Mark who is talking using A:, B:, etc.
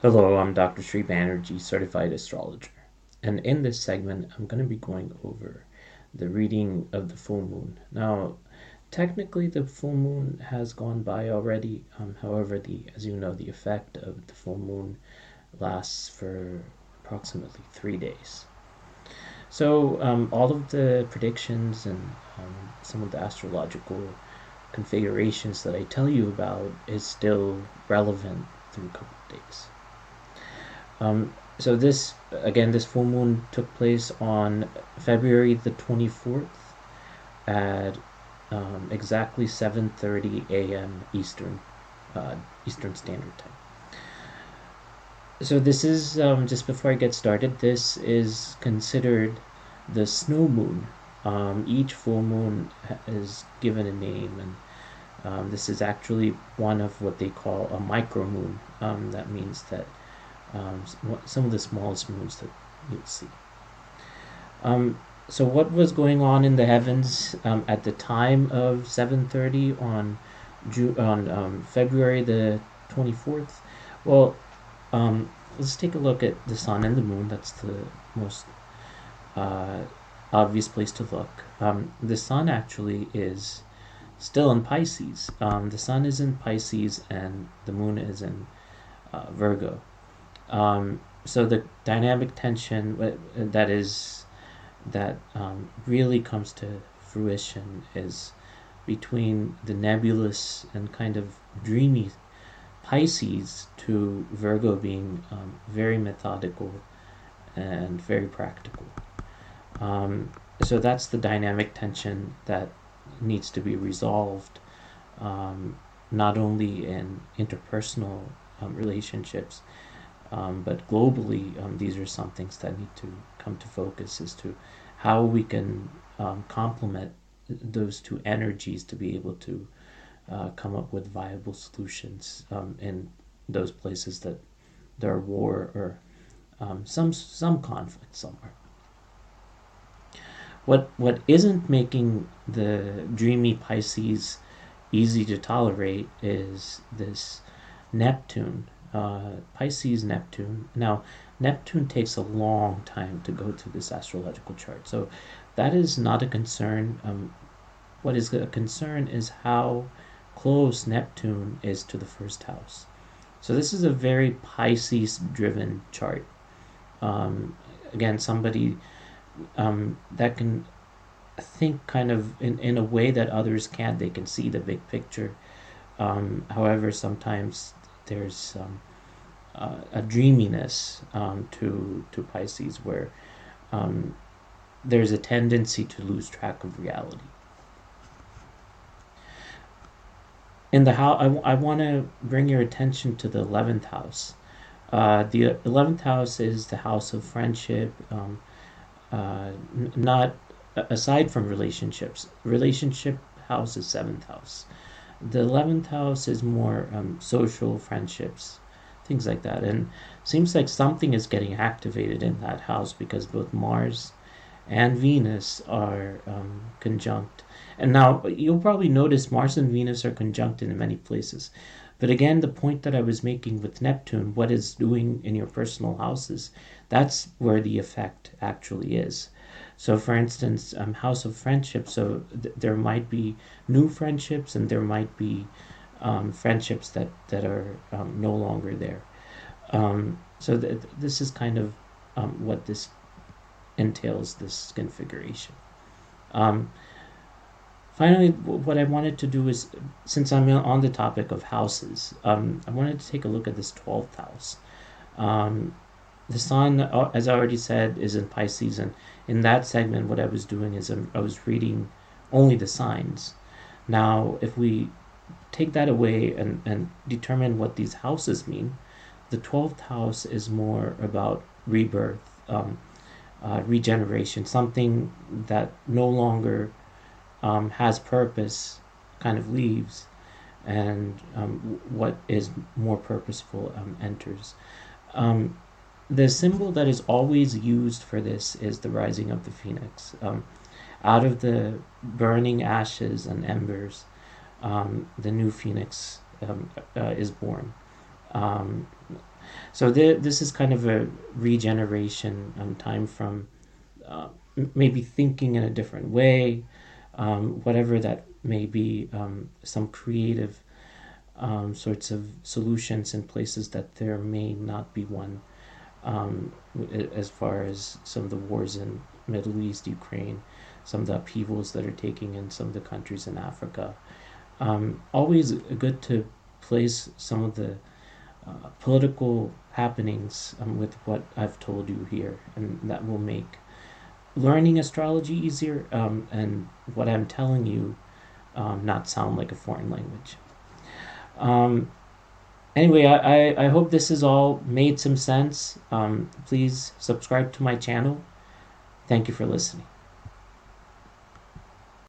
A: Hello, I'm Dr. Sri Banerjee, certified astrologer. And in this segment, I'm going to be going over the reading of the full moon. Now, technically, the full moon has gone by already. Um, however, the as you know, the effect of the full moon lasts for approximately three days. So, um, all of the predictions and um, some of the astrological configurations that I tell you about is still relevant through a couple of days. Um, so this again, this full moon took place on February the 24th at um, exactly 7:30 a.m. Eastern uh, Eastern Standard Time. So this is um, just before I get started. This is considered the snow moon. Um, each full moon is given a name, and um, this is actually one of what they call a micro moon. Um, that means that um, some of the smallest moons that you'll see. Um, so what was going on in the heavens um, at the time of 7:30 on Ju- on um, February the 24th? Well, um, let's take a look at the sun and the moon. That's the most uh, obvious place to look. Um, the sun actually is still in Pisces. the sun is in Pisces and the moon is in uh, Virgo. Um, so the dynamic tension that is that um, really comes to fruition is between the nebulous and kind of dreamy Pisces to Virgo being um, very methodical and very practical. Um, so that's the dynamic tension that needs to be resolved, um, not only in interpersonal um, relationships, um, but globally, um, these are some things that need to come to focus as to how we can um, complement those two energies to be able to uh, come up with viable solutions um, in those places that there are war or um, some some conflict somewhere. What what isn't making the dreamy Pisces easy to tolerate is this Neptune uh, Pisces Neptune. Now, Neptune takes a long time to go through this astrological chart, so that is not a concern. Um, what is a concern is how close Neptune is to the first house. So this is a very Pisces-driven chart. Um, again, somebody um, that can think kind of in, in a way that others can't. They can see the big picture. Um, however, sometimes there's um, uh, a dreaminess um, to to Pisces where um, there's a tendency to lose track of reality. In the house, I, I want to bring your attention to the 11th house. Uh, the 11th house is the house of friendship, um, uh, not aside from relationships. Relationship house is 7th house. The 11th house is more um, social friendships, things like that. And seems like something is getting activated in that house because both Mars and Venus are um, conjunct. And now you'll probably notice Mars and Venus are conjunct in many places. But again, the point that I was making with Neptune, what is doing in your personal houses, that's where the effect actually is. So, for instance, um, House of Friendship, so th- there might be new friendships and there might be um, friendships that, that are um, no longer there. Um, so, th- this is kind of um, what this entails, this configuration. Um, finally, what I wanted to do is, since I'm on the topic of houses, I wanted to take a look at this 12th house the sun, uh, as I already said, is in Pisces, and in that segment, what I was doing is I was reading only the signs. Now, if we take that away and, and determine what these houses mean, the 12th house is more about rebirth, um, uh, regeneration, something that no longer um, has purpose kind of leaves, and um, what is more purposeful um, enters. Um, the symbol that is always used for this is the rising of the phoenix. Um, out of the burning ashes and embers, um, the new phoenix um, uh, is born. Um, so th- this is kind of a regeneration um, time from uh, maybe thinking in a different way, um, whatever that may be, some creative sorts of solutions in places that there may not be one, um, as far as some of the wars in Middle East, Ukraine, some of the upheavals that are taking in some of the countries in Africa. Um, always good to place some of the uh, political happenings um, with what I've told you here, and that will make learning astrology easier um, and what I'm telling you um, not sound like a foreign language. Anyway, I, I, I, hope this has all made some sense. Um, please subscribe to my channel. Thank you for listening.